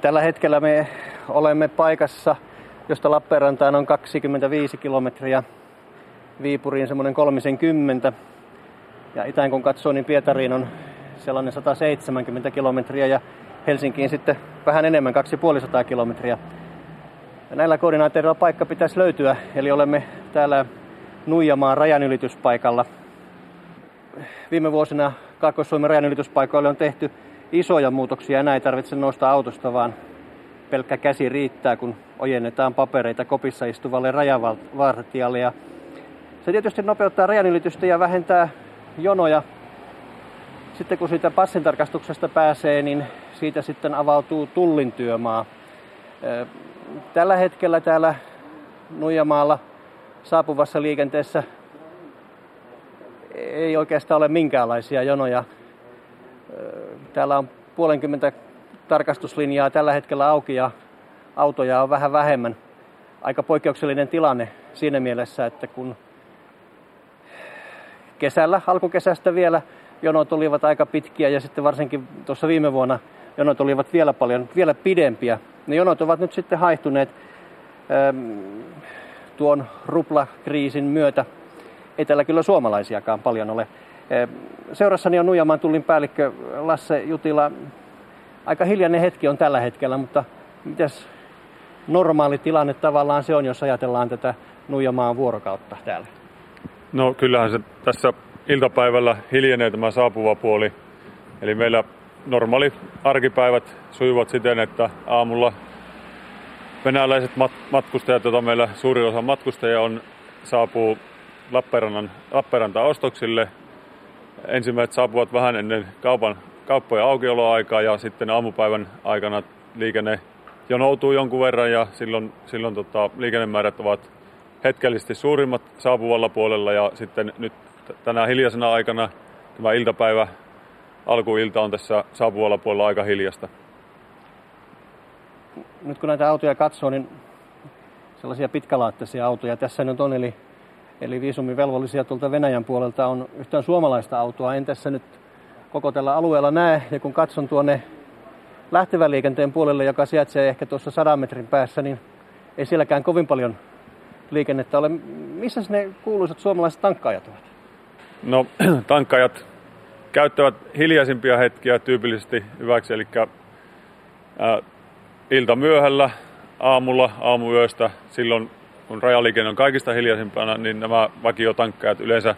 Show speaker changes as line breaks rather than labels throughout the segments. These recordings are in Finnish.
Tällä hetkellä me olemme paikassa, josta Lappeenrantaan on 25 kilometriä, Viipuriin semmoinen 30. Ja itään kun katsoo, niin Pietariin on sellainen 170 kilometriä ja Helsinkiin sitten vähän enemmän, 250 kilometriä. Ja näillä koordinaateilla paikka pitäisi löytyä, eli olemme täällä Nuijamaan rajanylityspaikalla. Viime vuosina Kaakkois-Suomen rajanylityspaikoille on tehty isoja muutoksia. Enää ei tarvitse nousta autosta, vaan pelkkä käsi riittää, kun ojennetaan papereita kopissa istuvalle rajavartijalle. Ja se tietysti nopeuttaa rajanylitystä ja vähentää jonoja. Sitten kun siitä passintarkastuksesta pääsee, niin siitä sitten avautuu tullin työmaa. Tällä hetkellä täällä Nuijamaalla saapuvassa liikenteessä ei oikeastaan ole minkäänlaisia jonoja. Täällä on puolenkymmentä tarkastuslinjaa tällä hetkellä auki ja autoja on vähän vähemmän. Aika poikkeuksellinen tilanne siinä mielessä, että kun kesällä, alkukesästä vielä jonot olivat aika pitkiä ja sitten varsinkin tuossa viime vuonna jonot olivat vielä paljon, vielä pidempiä. Ne jonot ovat nyt sitten haihtuneet ähm, tuon ruplakriisin myötä. Ei täällä kyllä suomalaisiakaan paljon ole. Ähm, seurassani on Nujamaan tullin päällikkö Lasse Jutila. Aika hiljainen hetki on tällä hetkellä, mutta mitäs normaali tilanne tavallaan se on, jos ajatellaan tätä Nuijamaan vuorokautta täällä?
No kyllähän se tässä iltapäivällä hiljenee tämä saapuva puoli. Eli meillä normaali arkipäivät sujuvat siten, että aamulla venäläiset mat- matkustajat, joita meillä suurin osa matkustajia on, saapuu Lappeenrannan, Lappeenrantaan ostoksille. Ensimmäiset saapuvat vähän ennen kaupan, kauppojen aukioloaikaa ja sitten aamupäivän aikana liikenne jonoutuu jonkun verran ja silloin, silloin tota, liikennemäärät ovat hetkellisesti suurimmat saapuvalla puolella ja sitten nyt tänä hiljaisena aikana tämä iltapäivä, alkuilta on tässä saapuvalla puolella aika hiljasta.
Nyt kun näitä autoja katsoo, niin sellaisia pitkälaatteisia autoja tässä nyt on, eli, eli viisumivelvollisia tuolta Venäjän puolelta on yhtään suomalaista autoa. En tässä nyt koko tällä alueella näe, ja kun katson tuonne lähtevän liikenteen puolelle, joka sijaitsee ehkä tuossa sadan metrin päässä, niin ei sielläkään kovin paljon liikennettä ole. Missä ne kuuluisat suomalaiset tankkaajat ovat?
No, tankkaajat käyttävät hiljaisimpia hetkiä tyypillisesti hyväksi, eli ää, ilta myöhällä, aamulla, aamuyöstä, silloin kun rajaliikenne on kaikista hiljaisimpana, niin nämä vakiotankkaajat yleensä,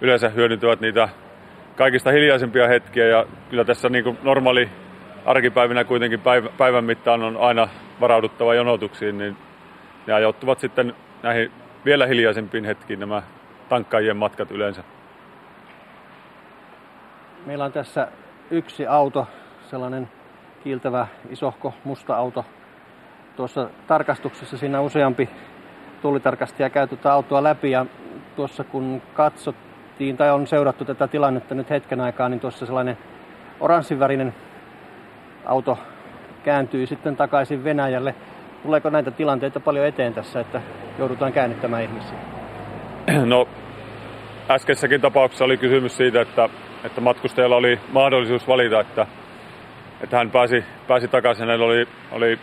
yleensä hyödyntävät niitä kaikista hiljaisimpia hetkiä. Ja kyllä tässä niin kuin normaali arkipäivinä kuitenkin päivän mittaan on aina varauduttava jonotuksiin, niin ne ajoittuvat sitten näihin vielä hiljaisempiin hetkiin nämä tankkaajien matkat yleensä.
Meillä on tässä yksi auto, sellainen kiiltävä isohko musta auto. Tuossa tarkastuksessa siinä useampi tullitarkastaja käy tuota autoa läpi ja tuossa kun katsottiin tai on seurattu tätä tilannetta nyt hetken aikaa, niin tuossa sellainen oranssivärinen auto kääntyi sitten takaisin Venäjälle. Tuleeko näitä tilanteita paljon eteen tässä, että joudutaan käännyttämään ihmisiä?
No, äskeisessäkin tapauksessa oli kysymys siitä, että, että matkustajalla oli mahdollisuus valita, että, että hän pääsi, pääsi takaisin. Hänellä oli, oli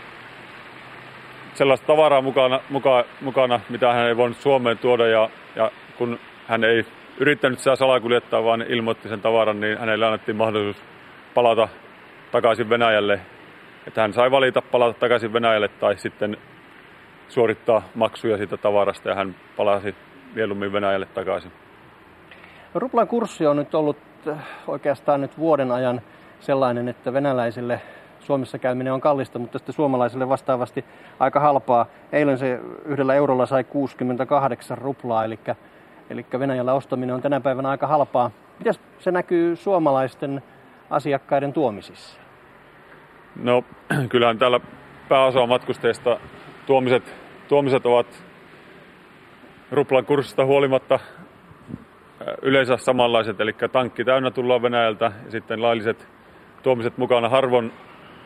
sellaista tavaraa mukana, muka, mukana, mitä hän ei voinut Suomeen tuoda. Ja, ja kun hän ei yrittänyt sitä salakuljettaa, vaan ilmoitti sen tavaran, niin hänelle annettiin mahdollisuus palata takaisin Venäjälle. Että hän sai valita palata takaisin Venäjälle tai sitten suorittaa maksuja siitä tavarasta ja hän palasi mieluummin Venäjälle takaisin.
Ruplan kurssi on nyt ollut äh, oikeastaan nyt vuoden ajan sellainen, että venäläisille Suomessa käyminen on kallista, mutta sitten suomalaisille vastaavasti aika halpaa. Eilen se yhdellä eurolla sai 68 ruplaa, eli, eli Venäjällä ostaminen on tänä päivänä aika halpaa. Miten se näkyy suomalaisten asiakkaiden tuomisissa?
No kyllähän täällä pääosa matkustajista tuomiset, tuomiset ovat ruplan kurssista huolimatta yleensä samanlaiset, eli tankki täynnä tullaan Venäjältä ja sitten lailliset tuomiset mukana. Harvoin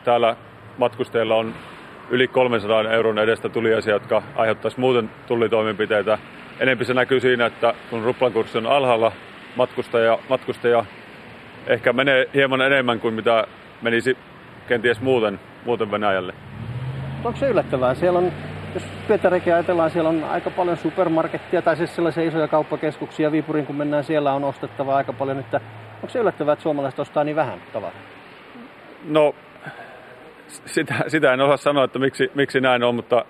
täällä matkustajilla on yli 300 euron edestä tuliaisia, jotka aiheuttaisi muuten tullitoimenpiteitä. Enempi se näkyy siinä, että kun ruplan kurssi on alhaalla, matkustaja, matkustaja ehkä menee hieman enemmän kuin mitä menisi kenties muuten, muuten Venäjälle.
Onko se yllättävää? Siellä on, jos Pietarikin ajatellaan, siellä on aika paljon supermarkettia tai siis sellaisia isoja kauppakeskuksia Viipurin, kun mennään siellä on ostettavaa aika paljon. Että onko se yllättävää, että suomalaiset ostaa niin vähän tavaraa?
No, sitä, sitä en osaa sanoa, että miksi, miksi näin on, mutta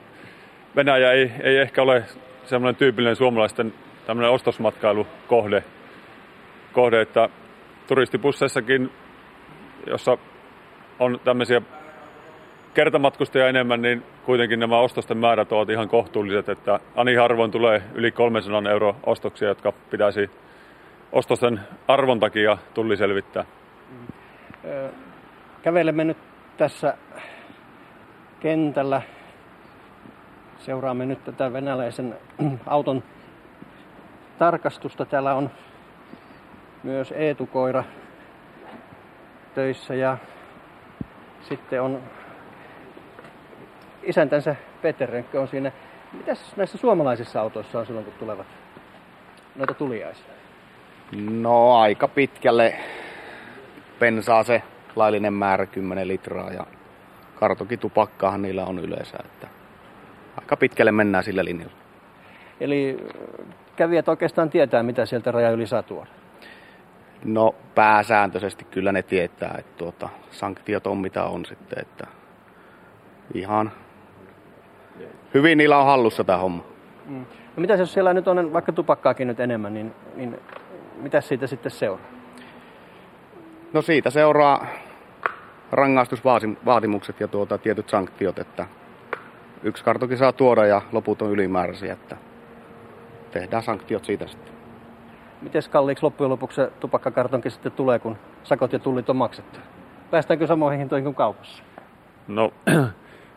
Venäjä ei, ei ehkä ole semmoinen tyypillinen suomalaisten tämmöinen ostosmatkailukohde, kohde, että turistibusseissakin, jossa on tämmöisiä kertamatkustajia enemmän, niin kuitenkin nämä ostosten määrät ovat ihan kohtuulliset, että ani harvoin tulee yli 300 euro ostoksia, jotka pitäisi ostosten arvon takia tulli selvittää.
Kävelemme nyt tässä kentällä. Seuraamme nyt tätä venäläisen auton tarkastusta. Täällä on myös Eetu-koira töissä ja sitten on isäntänsä Peter Rönkkö on siinä. Mitäs näissä suomalaisissa autoissa on silloin, kun tulevat noita tuliaisia?
No aika pitkälle pensaa se laillinen määrä 10 litraa ja kartokitupakkaahan niillä on yleensä. Että aika pitkälle mennään sillä linjalla.
Eli kävijät oikeastaan tietää, mitä sieltä raja yli saa tuoda?
No pääsääntöisesti kyllä ne tietää, että tuota, sanktiot on mitä on sitten, että ihan hyvin niillä on hallussa tämä homma.
Mm. No mitä jos siellä nyt on vaikka tupakkaakin nyt enemmän, niin, niin mitä siitä sitten seuraa?
No siitä seuraa rangaistusvaatimukset ja tuota, tietyt sanktiot, että yksi kartoki saa tuoda ja loput on ylimääräisiä, että tehdään sanktiot siitä sitten.
Miten kalliiksi loppujen lopuksi se tupakkakartonki sitten tulee, kun sakot ja tullit on maksettu? Päästäänkö samoihin hintoihin kuin kaupassa?
No,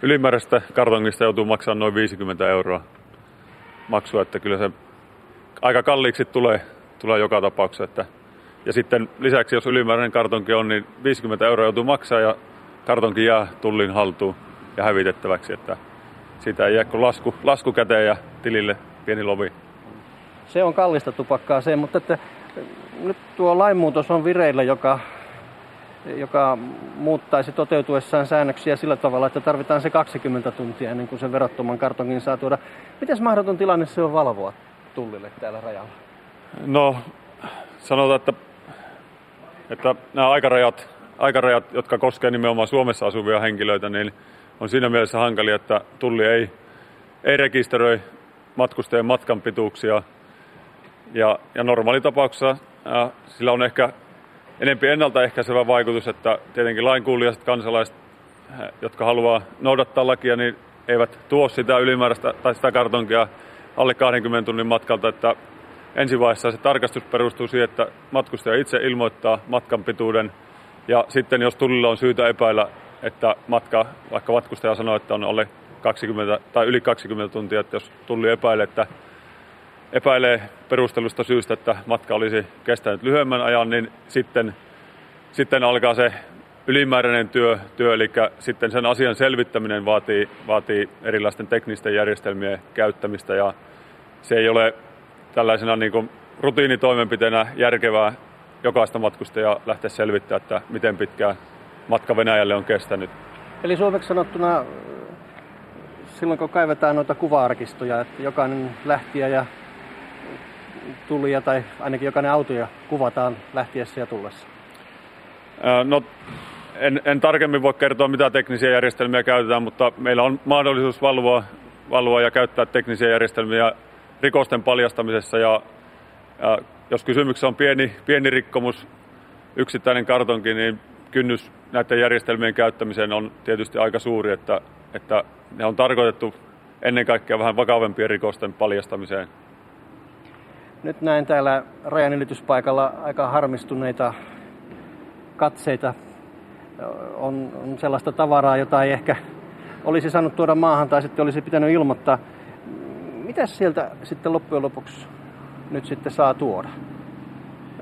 ylimääräistä kartongista joutuu maksamaan noin 50 euroa maksua, että kyllä se aika kalliiksi tulee, tulee joka tapauksessa. Että, ja sitten lisäksi, jos ylimääräinen kartonki on, niin 50 euroa joutuu maksaa ja kartonki jää tullin haltuun ja hävitettäväksi, että siitä ei jää kuin lasku, lasku käteen ja tilille pieni lovi.
Se on kallista tupakkaa se, mutta että nyt tuo lainmuutos on vireillä, joka joka muuttaisi toteutuessaan säännöksiä sillä tavalla, että tarvitaan se 20 tuntia ennen kuin sen verottoman kartongin saa tuoda. Miten mahdoton tilanne se on valvoa tullille täällä rajalla?
No, sanotaan, että, että nämä aikarajat, aikarajat, jotka koskevat nimenomaan Suomessa asuvia henkilöitä, niin on siinä mielessä hankalia, että tulli ei, ei rekisteröi matkustajien matkan pituuksia. Ja, ja normaalitapauksessa äh, sillä on ehkä enempi ennaltaehkäisevä vaikutus, että tietenkin lainkuulijaiset kansalaiset, jotka haluaa noudattaa lakia, niin eivät tuo sitä ylimääräistä tai sitä kartonkia alle 20 tunnin matkalta, että ensivaiheessa se tarkastus perustuu siihen, että matkustaja itse ilmoittaa matkan pituuden. Ja sitten jos tullilla on syytä epäillä, että matka, vaikka matkustaja sanoo, että on alle 20 tai yli 20 tuntia, että jos tulli epäilee, että epäilee perustelusta syystä, että matka olisi kestänyt lyhyemmän ajan, niin sitten, sitten alkaa se ylimääräinen työ, työ, eli sitten sen asian selvittäminen vaatii, vaatii erilaisten teknisten järjestelmien käyttämistä ja se ei ole tällaisena niin kuin rutiinitoimenpiteenä järkevää jokaista matkustajaa lähteä selvittämään, että miten pitkään matka Venäjälle on kestänyt.
Eli suomeksi sanottuna silloin kun kaivetaan noita kuva-arkistoja, että jokainen lähtiä ja tulija tai ainakin jokainen autoja kuvataan lähtiessä ja tullessa?
No, en, en tarkemmin voi kertoa, mitä teknisiä järjestelmiä käytetään, mutta meillä on mahdollisuus valvoa, valvoa ja käyttää teknisiä järjestelmiä rikosten paljastamisessa. Ja, ja jos kysymyksessä on pieni, pieni rikkomus, yksittäinen kartonki, niin kynnys näiden järjestelmien käyttämiseen on tietysti aika suuri, että, että ne on tarkoitettu ennen kaikkea vähän vakavempien rikosten paljastamiseen.
Nyt näen täällä rajanylityspaikalla aika harmistuneita katseita. On, on sellaista tavaraa, jota ei ehkä olisi saanut tuoda maahan tai sitten olisi pitänyt ilmoittaa. Mitä sieltä sitten loppujen lopuksi nyt sitten saa tuoda?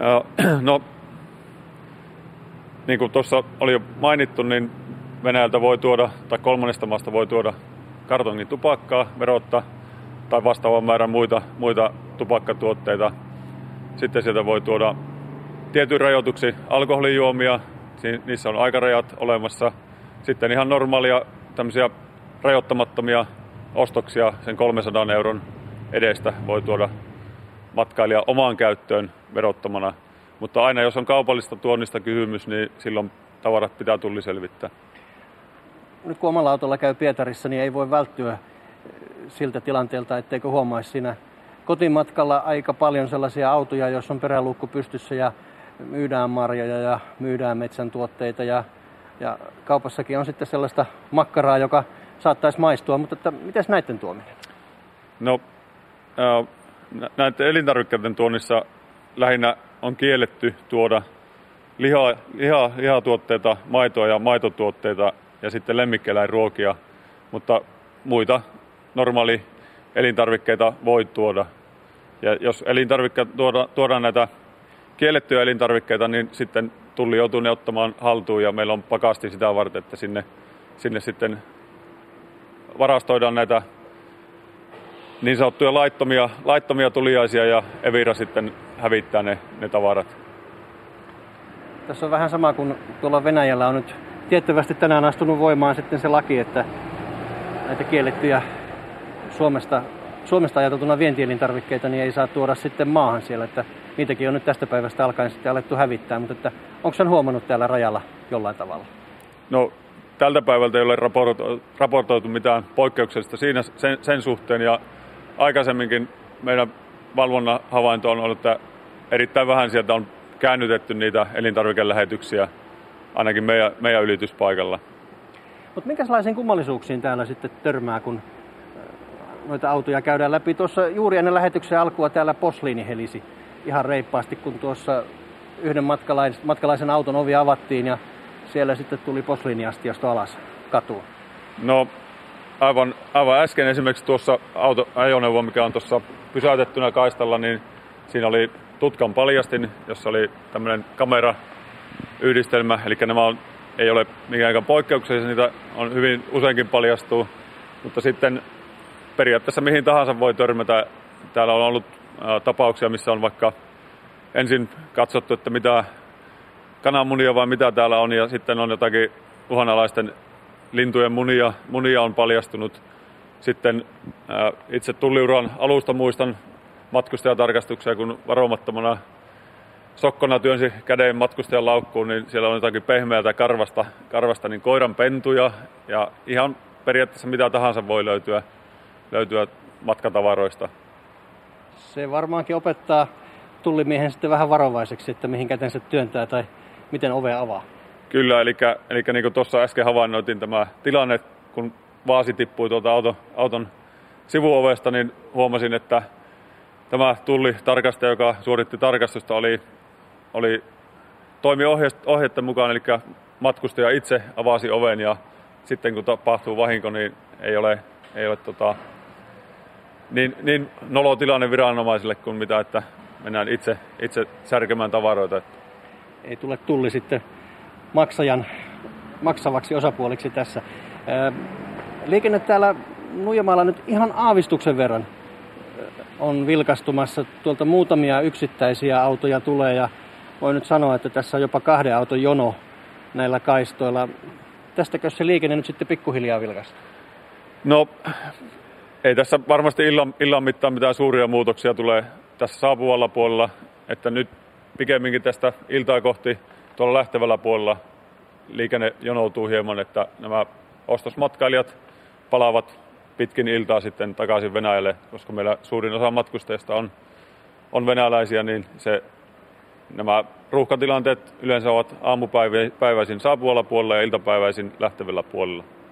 No, niin kuin tuossa oli jo mainittu, niin Venäjältä voi tuoda, tai kolmannesta maasta voi tuoda kartongin tupakkaa, verotta tai vastaavan määrän muita, muita tupakkatuotteita. Sitten sieltä voi tuoda tietyn rajoituksi alkoholijuomia, niissä on aikarajat olemassa. sitten ihan normaalia tämmöisiä rajoittamattomia ostoksia sen 300 euron edestä voi tuoda matkailija omaan käyttöön verottomana. Mutta aina jos on kaupallista tuonnista kysymys, niin silloin tavarat pitää tulli selvittää.
Nyt kun omalla autolla käy Pietarissa, niin ei voi välttyä siltä tilanteelta, etteikö huomaisi siinä kotimatkalla aika paljon sellaisia autoja, joissa on peräluukku pystyssä ja myydään marjoja ja myydään metsän tuotteita ja, ja kaupassakin on sitten sellaista makkaraa, joka saattaisi maistua, mutta että mitäs näiden tuominen?
No, näiden elintarvikkeiden tuonnissa lähinnä on kielletty tuoda liha, liha, lihatuotteita, maitoa ja maitotuotteita ja sitten lemmikkieläinruokia, mutta muita normaali elintarvikkeita voi tuoda. Ja jos elintarvikkeita tuoda, tuodaan näitä kiellettyjä elintarvikkeita, niin sitten tulli joutuu ne ottamaan haltuun ja meillä on pakasti sitä varten, että sinne, sinne sitten varastoidaan näitä niin sanottuja laittomia, laittomia tuliaisia ja Evira sitten hävittää ne, ne tavarat.
Tässä on vähän sama kuin tuolla Venäjällä on nyt tiettävästi tänään astunut voimaan sitten se laki, että näitä kiellettyjä Suomesta, Suomesta ajateltuna vientielintarvikkeita niin ei saa tuoda sitten maahan siellä, että niitäkin on nyt tästä päivästä alkaen sitten alettu hävittää, mutta että onko sen huomannut täällä rajalla jollain tavalla?
No tältä päivältä ei ole raportoitu mitään poikkeuksellista siinä, sen, sen suhteen ja aikaisemminkin meidän valvonnan havainto on ollut, että erittäin vähän sieltä on käännytetty niitä elintarvikelähetyksiä ainakin meidän, meidän ylityspaikalla.
Mutta minkälaisiin kummallisuuksiin täällä sitten törmää, kun noita autoja käydään läpi. Tuossa juuri ennen lähetyksen alkua täällä posliini helisi ihan reippaasti, kun tuossa yhden matkalaisen, matkalaisen auton ovi avattiin ja siellä sitten tuli posliiniastiasta alas katuun.
No aivan, aivan äsken esimerkiksi tuossa auto, ajoneuvo, mikä on tuossa pysäytettynä kaistalla, niin siinä oli tutkan paljastin, jossa oli tämmöinen kamerayhdistelmä, eli nämä on, ei ole mikään poikkeuksellisia, niitä on hyvin useinkin paljastuu, mutta sitten periaatteessa mihin tahansa voi törmätä. Täällä on ollut tapauksia, missä on vaikka ensin katsottu, että mitä kananmunia vai mitä täällä on, ja sitten on jotakin uhanalaisten lintujen munia, munia on paljastunut. Sitten itse tulliuran alusta muistan matkustajatarkastuksia, kun varomattomana sokkona työnsi käden matkustajan laukkuun, niin siellä on jotakin pehmeää karvasta, karvasta niin koiran pentuja ja ihan periaatteessa mitä tahansa voi löytyä löytyä matkatavaroista.
Se varmaankin opettaa tullimiehen sitten vähän varovaiseksi, että mihin käten se työntää tai miten ove avaa.
Kyllä, eli, eli niin kuin tuossa äsken havainnoitin tämä tilanne, kun vaasi tippui tuolta auto, auton sivuovesta, niin huomasin, että tämä tulli tarkastaja, joka suoritti tarkastusta, oli, oli toimi ohjeiden mukaan, eli matkustaja itse avasi oven ja sitten kun tapahtuu vahinko, niin ei ole, ei ole tota, niin, niin nolo tilanne viranomaisille kuin mitä, että mennään itse, itse särkemään tavaroita.
Ei tule tulli sitten maksajan maksavaksi osapuoliksi tässä. Liikenne täällä Nuijamaalla nyt ihan aavistuksen verran on vilkastumassa. Tuolta muutamia yksittäisiä autoja tulee ja voi nyt sanoa, että tässä on jopa kahden auton jono näillä kaistoilla. Tästäkö se liikenne nyt sitten pikkuhiljaa vilkastuu?
No ei tässä varmasti illan, illan mittaan mitään suuria muutoksia tulee tässä saapuvalla puolella, että nyt pikemminkin tästä iltaa kohti tuolla lähtevällä puolella liikenne jonoutuu hieman, että nämä ostosmatkailijat palaavat pitkin iltaa sitten takaisin Venäjälle, koska meillä suurin osa matkustajista on, on venäläisiä, niin se, nämä ruuhkatilanteet yleensä ovat aamupäiväisin saapuvalla puolella ja iltapäiväisin lähtevällä puolella.